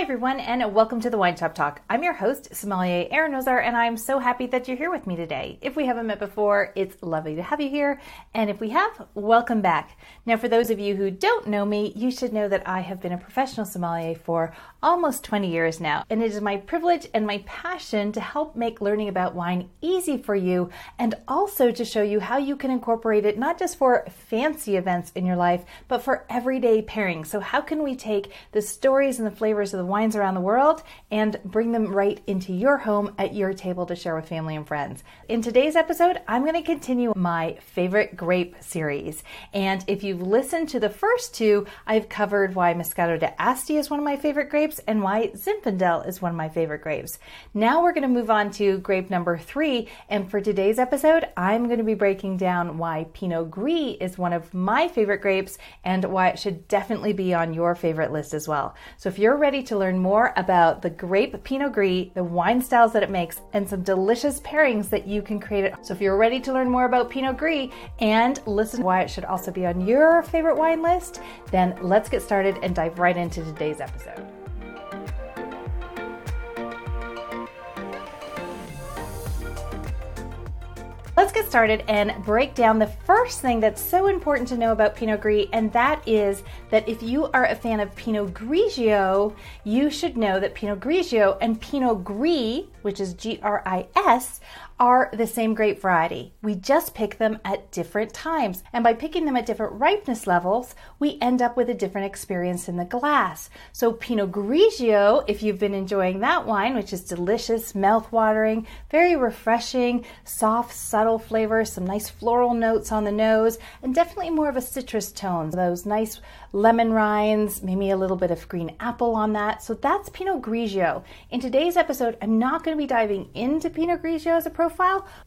Hi, everyone, and welcome to the Wine Shop Talk. I'm your host, Sommelier Erin Ozar, and I'm so happy that you're here with me today. If we haven't met before, it's lovely to have you here, and if we have, welcome back. Now, for those of you who don't know me, you should know that I have been a professional sommelier for almost 20 years now, and it is my privilege and my passion to help make learning about wine easy for you and also to show you how you can incorporate it not just for fancy events in your life, but for everyday pairing. So, how can we take the stories and the flavors of the wines around the world and bring them right into your home at your table to share with family and friends? In today's episode, I'm going to continue my favorite grape series. And if you've listened to the first two, I've covered why Moscato d'Asti is one of my favorite grapes and why Zinfandel is one of my favorite grapes. Now we're going to move on to grape number three. And for today's episode, I'm going to be breaking down why Pinot Gris is one of my favorite grapes and why it should definitely be on your favorite list as well. So if you're ready to learn more about the grape Pinot Gris, the wine styles that it makes, and some delicious pairings that you can create it. So if you're ready to learn more about Pinot Gris and listen why it should also be on your favorite wine list, then let's get started and dive right into today's episode. Let's get started and break down the first thing that's so important to know about Pinot Gris, and that is that if you are a fan of Pinot Grigio, you should know that Pinot Grigio and Pinot Gris, which is G R I S, are the same grape variety. We just pick them at different times. And by picking them at different ripeness levels, we end up with a different experience in the glass. So Pinot Grigio, if you've been enjoying that wine, which is delicious, mouth-watering, very refreshing, soft, subtle flavors, some nice floral notes on the nose, and definitely more of a citrus tone. Those nice lemon rinds, maybe a little bit of green apple on that. So that's Pinot Grigio. In today's episode, I'm not going to be diving into Pinot Grigio as a profile.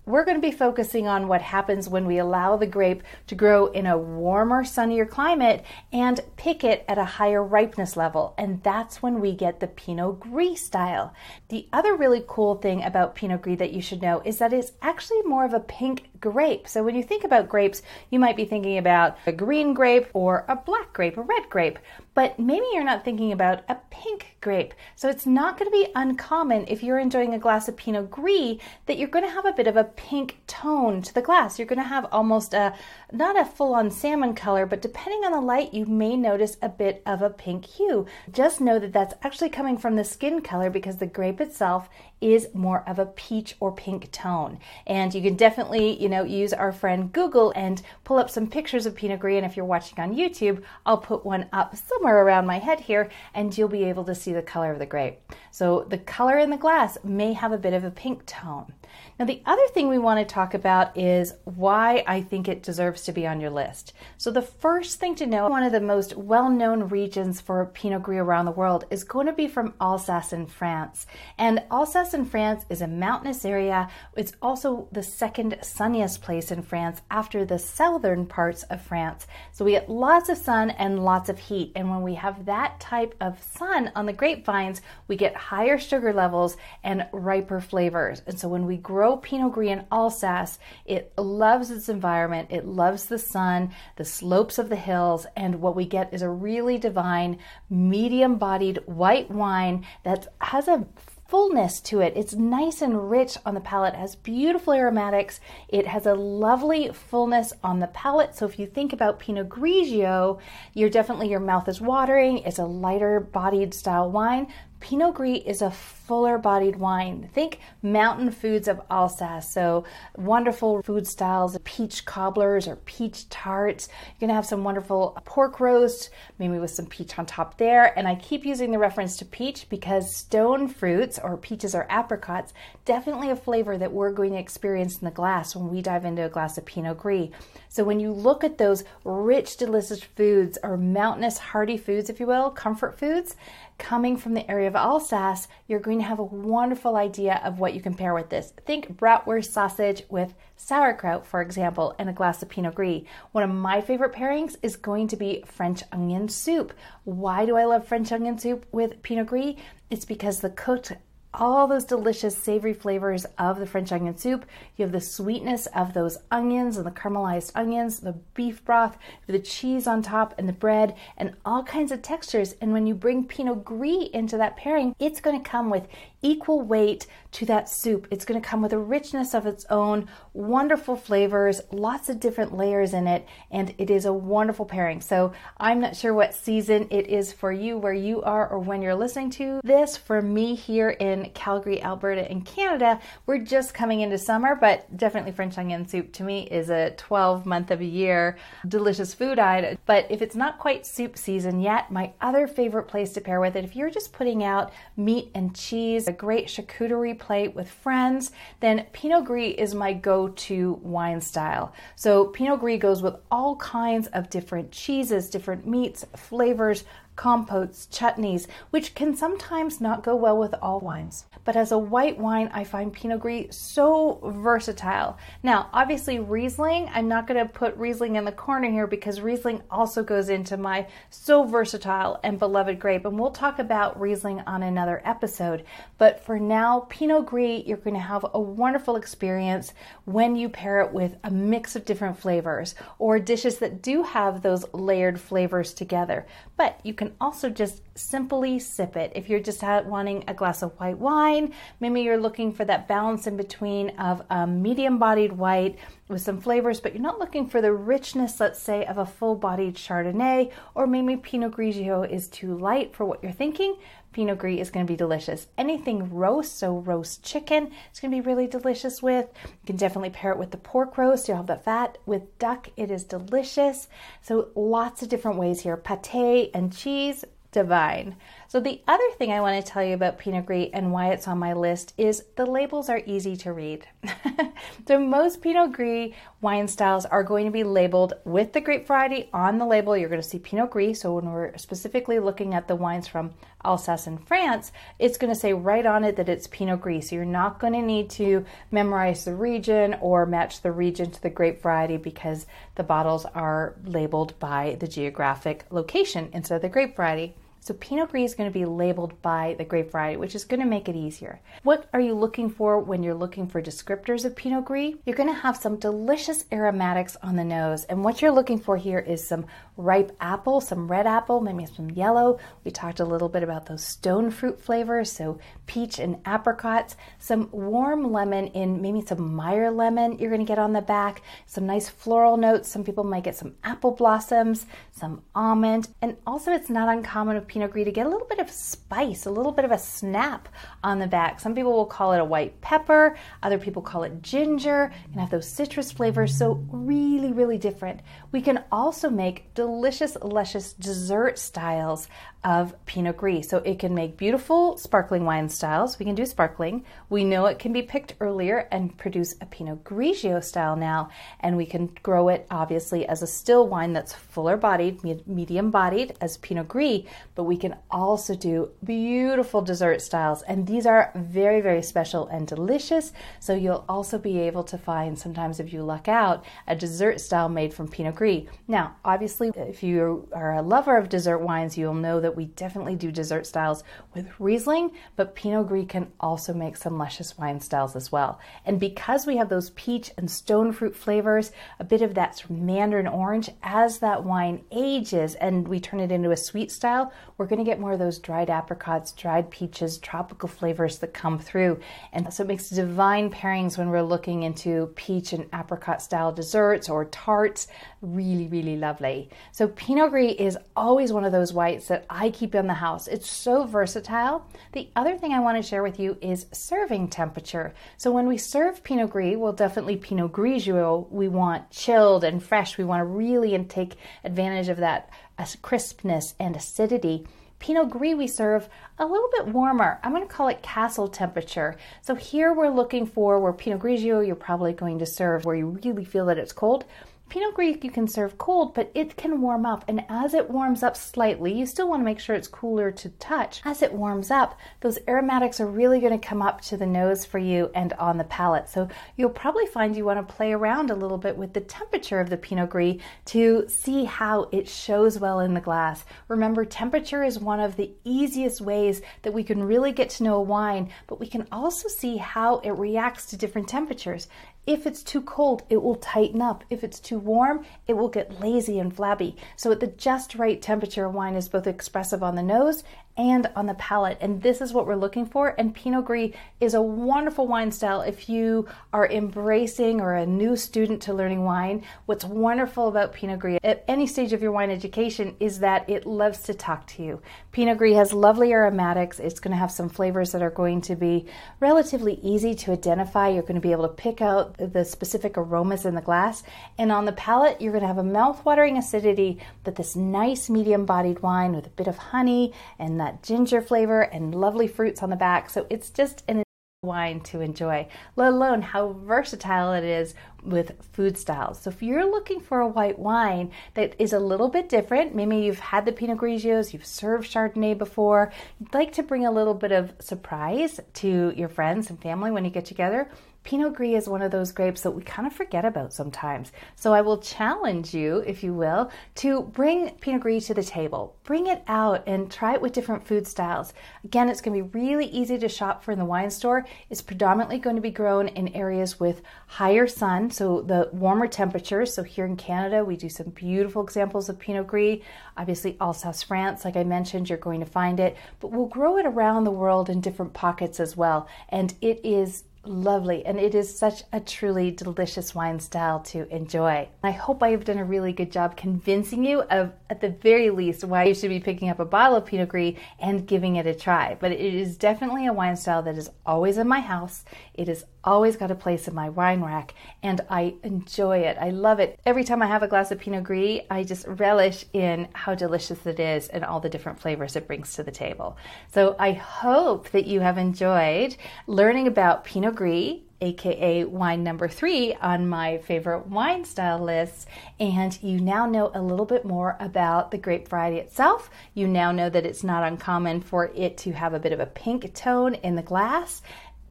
We're going to be focusing on what happens when we allow the grape to grow in a warmer, sunnier climate and pick it at a higher ripeness level. And that's when we get the Pinot Gris style. The other really cool thing about Pinot Gris that you should know is that it's actually more of a pink grape. So when you think about grapes, you might be thinking about a green grape or a black grape, a red grape but maybe you're not thinking about a pink grape. So it's not going to be uncommon if you're enjoying a glass of Pinot Gris that you're going to have a bit of a pink tone to the glass. You're going to have almost a, not a full on salmon color, but depending on the light, you may notice a bit of a pink hue. Just know that that's actually coming from the skin color because the grape itself is more of a peach or pink tone. And you can definitely, you know, use our friend Google and pull up some pictures of Pinot Gris. And if you're watching on YouTube, I'll put one up somewhere around my head here and you'll be able to see the color of the grape. So the color in the glass may have a bit of a pink tone. Now, the other thing we want to talk about is why I think it deserves to be on your list. So, the first thing to know, one of the most well known regions for Pinot Gris around the world is going to be from Alsace in France. And Alsace in France is a mountainous area. It's also the second sunniest place in France after the southern parts of France. So, we get lots of sun and lots of heat. And when we have that type of sun on the grapevines, we get higher sugar levels and riper flavors. And so, when we grow grow Pinot Gris in Alsace, it loves its environment, it loves the sun, the slopes of the hills, and what we get is a really divine, medium bodied white wine that has a fullness to it. It's nice and rich on the palate, has beautiful aromatics. It has a lovely fullness on the palate. So if you think about Pinot Grigio, you're definitely your mouth is watering. It's a lighter bodied style wine. Pinot Gris is a fuller bodied wine. Think mountain foods of Alsace. So, wonderful food styles, peach cobblers or peach tarts. You're going to have some wonderful pork roast, maybe with some peach on top there. And I keep using the reference to peach because stone fruits or peaches or apricots definitely a flavor that we're going to experience in the glass when we dive into a glass of Pinot Gris. So, when you look at those rich, delicious foods or mountainous, hearty foods, if you will, comfort foods, coming from the area of Alsace, you're going to have a wonderful idea of what you can pair with this. Think bratwurst sausage with sauerkraut, for example, and a glass of Pinot Gris. One of my favorite pairings is going to be French onion soup. Why do I love French onion soup with Pinot Gris? It's because the cooked all those delicious savory flavors of the French onion soup. You have the sweetness of those onions and the caramelized onions, the beef broth, the cheese on top, and the bread, and all kinds of textures. And when you bring Pinot Gris into that pairing, it's going to come with equal weight to that soup. It's going to come with a richness of its own, wonderful flavors, lots of different layers in it, and it is a wonderful pairing. So I'm not sure what season it is for you, where you are, or when you're listening to this. For me here in Calgary, Alberta, in Canada, we're just coming into summer, but definitely French onion soup to me is a 12 month of a year delicious food item. But if it's not quite soup season yet, my other favorite place to pair with it, if you're just putting out meat and cheese, great charcuterie plate with friends, then Pinot Gris is my go to wine style. So Pinot Gris goes with all kinds of different cheeses, different meats, flavors, compotes, chutneys, which can sometimes not go well with all wines. But as a white wine, I find Pinot Gris so versatile. Now, obviously, Riesling, I'm not going to put Riesling in the corner here because Riesling also goes into my so versatile and beloved grape. And we'll talk about Riesling on another episode. But for now, Pinot Gris, you're going to have a wonderful experience when you pair it with a mix of different flavors or dishes that do have those layered flavors together. But you can also just simply sip it. If you're just wanting a glass of white wine, maybe you're looking for that balance in between of a medium bodied white with some flavors, but you're not looking for the richness, let's say, of a full bodied Chardonnay, or maybe Pinot Grigio is too light for what you're thinking. Pinot Gris is going to be delicious. Anything roast, so roast chicken, it's going to be really delicious with. You can definitely pair it with the pork roast. You'll have the fat. With duck, it is delicious. So lots of different ways here. Pate and cheese, divine. So, the other thing I want to tell you about Pinot Gris and why it's on my list is the labels are easy to read. so, most Pinot Gris wine styles are going to be labeled with the grape variety on the label. You're going to see Pinot Gris. So, when we're specifically looking at the wines from Alsace in France, it's going to say right on it that it's Pinot Gris. So, you're not going to need to memorize the region or match the region to the grape variety because the bottles are labeled by the geographic location instead of the grape variety. So Pinot Gris is going to be labeled by the grape variety, which is going to make it easier. What are you looking for when you're looking for descriptors of Pinot Gris? You're going to have some delicious aromatics on the nose. And what you're looking for here is some ripe apple, some red apple, maybe some yellow. We talked a little bit about those stone fruit flavors, so peach and apricots, some warm lemon in maybe some Meyer lemon you're going to get on the back, some nice floral notes. Some people might get some apple blossoms, some almond, and also it's not uncommon with Pinot Gris to get a little bit of spice, a little bit of a snap on the back. Some people will call it a white pepper, other people call it ginger, and have those citrus flavors, so really, really different. We can also make delicious, luscious dessert styles of Pinot Gris. So it can make beautiful sparkling wine styles. We can do sparkling. We know it can be picked earlier and produce a Pinot Grigio style now. And we can grow it obviously as a still wine that's fuller bodied, medium bodied as Pinot Gris. But we can also do beautiful dessert styles. And these are very, very special and delicious. So you'll also be able to find sometimes if you luck out a dessert style made from Pinot Gris. Now, obviously, if you are a lover of dessert wines, you'll know that we definitely do dessert styles with Riesling, but Pinot Gris can also make some luscious wine styles as well. And because we have those peach and stone fruit flavors, a bit of that mandarin orange, as that wine ages and we turn it into a sweet style, we're going to get more of those dried apricots, dried peaches, tropical flavors that come through. And so it makes divine pairings when we're looking into peach and apricot style desserts or tarts. Really, really lovely. So Pinot Gris is always one of those whites that I keep in the house. It's so versatile. The other thing I want to share with you is serving temperature. So when we serve Pinot Gris, well, definitely Pinot Grigio, we want chilled and fresh. We want to really take advantage of that uh, crispness and acidity. Pinot Gris we serve a little bit warmer. I'm going to call it castle temperature. So here we're looking for where Pinot Grigio you're probably going to serve where you really feel that it's cold. Pinot Gris you can serve cold, but it can warm up. And as it warms up slightly, you still want to make sure it's cooler to touch. As it warms up, those aromatics are really going to come up to the nose for you and on the palate. So you'll probably find you want to play around a little bit with the temperature of the Pinot Gris to see how it shows well in the glass. Remember, temperature is one of the easiest ways that we can really get to know a wine, but we can also see how it reacts to different temperatures. If it's too cold, it will tighten up. If it's too warm, it will get lazy and flabby. So, at the just right temperature, wine is both expressive on the nose and on the palate. And this is what we're looking for. And Pinot Gris is a wonderful wine style if you are embracing or a new student to learning wine. What's wonderful about Pinot Gris at any stage of your wine education is that it loves to talk to you. Pinot Gris has lovely aromatics. It's going to have some flavors that are going to be relatively easy to identify. You're going to be able to pick out the specific aromas in the glass. And on the palate, you're going to have a mouth-watering acidity, but this nice medium bodied wine with a bit of honey and that ginger flavor and lovely fruits on the back. So it's just an wine to enjoy, let alone how versatile it is with food styles. So if you're looking for a white wine that is a little bit different, maybe you've had the Pinot Grigios, you've served Chardonnay before, you'd like to bring a little bit of surprise to your friends and family when you get together, Pinot Gris is one of those grapes that we kind of forget about sometimes. So I will challenge you, if you will, to bring Pinot Gris to the table. Bring it out and try it with different food styles. Again, it's going to be really easy to shop for in the wine store. It's predominantly going to be grown in areas with higher sun, so the warmer temperatures. So here in Canada, we do some beautiful examples of Pinot Gris. Obviously, Alsace, France, like I mentioned, you're going to find it, but we'll grow it around the world in different pockets as well. And it is lovely and it is such a truly delicious wine style to enjoy. I hope I have done a really good job convincing you of at the very least why you should be picking up a bottle of Pinot Gris and giving it a try. But it is definitely a wine style that is always in my house. It is always got a place in my wine rack and I enjoy it. I love it. Every time I have a glass of Pinot Gris, I just relish in how delicious it is and all the different flavors it brings to the table. So I hope that you have enjoyed learning about Pinot Gris aka wine number three on my favorite wine style list. And you now know a little bit more about the grape variety itself. You now know that it's not uncommon for it to have a bit of a pink tone in the glass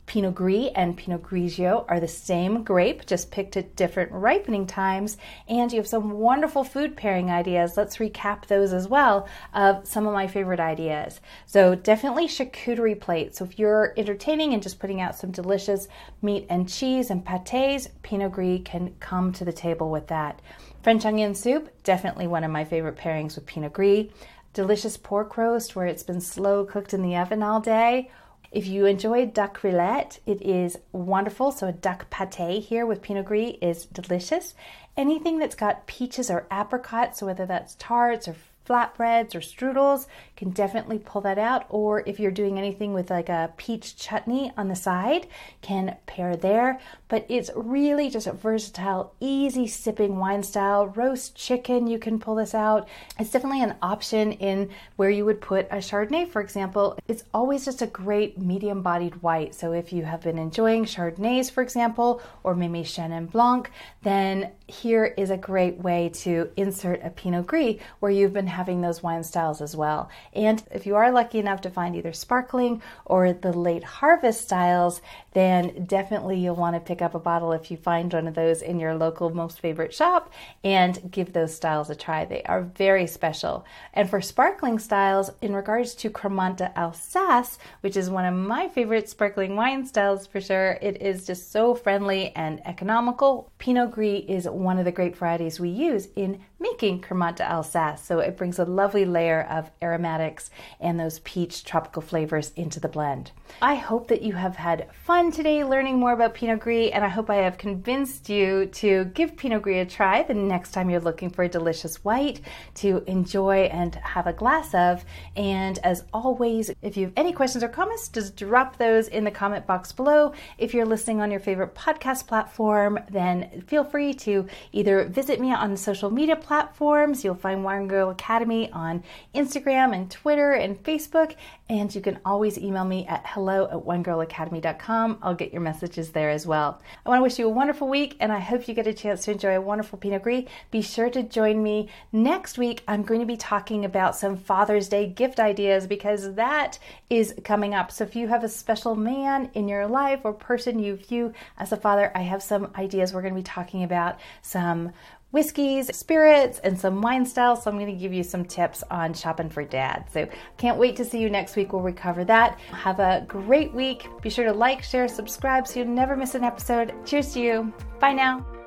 Pinot Gris and Pinot Grigio are the same grape, just picked at different ripening times. And you have some wonderful food pairing ideas. Let's recap those as well of some of my favorite ideas. So, definitely charcuterie plates. So, if you're entertaining and just putting out some delicious meat and cheese and pates, Pinot Gris can come to the table with that. French onion soup, definitely one of my favorite pairings with Pinot Gris. Delicious pork roast where it's been slow cooked in the oven all day if you enjoy duck rillettes, it is wonderful. So a duck pate here with Pinot Gris is delicious. Anything that's got peaches or apricots, so whether that's tarts or flatbreads or strudels can definitely pull that out. Or if you're doing anything with like a peach chutney on the side can pair there. But it's really just a versatile easy sipping wine style. Roast chicken you can pull this out. It's definitely an option in where you would put a chardonnay for example. It's always just a great medium bodied white. So if you have been enjoying chardonnays for example or maybe chenin blanc then here is a great way to insert a pinot gris where you've been having those wine styles as well. And if you are lucky enough to find either sparkling or the late harvest styles, then definitely you'll want to pick up a bottle if you find one of those in your local most favorite shop and give those styles a try. They are very special. And for sparkling styles, in regards to Cremant Alsace, which is one of my favorite sparkling wine styles for sure, it is just so friendly and economical. Pinot Gris is one of the great varieties we use in making Cremant d'Alsace. So it brings a lovely layer of aromatics and those peach tropical flavors into the blend. I hope that you have had fun today learning more about Pinot Gris, and I hope I have convinced you to give Pinot Gris a try the next time you're looking for a delicious white to enjoy and have a glass of. And as always, if you have any questions or comments, just drop those in the comment box below. If you're listening on your favorite podcast platform, then feel free to either visit me on social media platforms platforms. You'll find Wine Girl Academy on Instagram and Twitter and Facebook. And you can always email me at hello at winegirlacademy.com. I'll get your messages there as well. I want to wish you a wonderful week, and I hope you get a chance to enjoy a wonderful Pinot Gris. Be sure to join me next week. I'm going to be talking about some Father's Day gift ideas because that is coming up. So if you have a special man in your life or person you view as a father, I have some ideas. We're going to be talking about some whiskeys, spirits, and some wine styles. So I'm going to give you some tips on shopping for dad. So can't wait to see you next week where we cover that. Have a great week. Be sure to like, share, subscribe so you never miss an episode. Cheers to you. Bye now.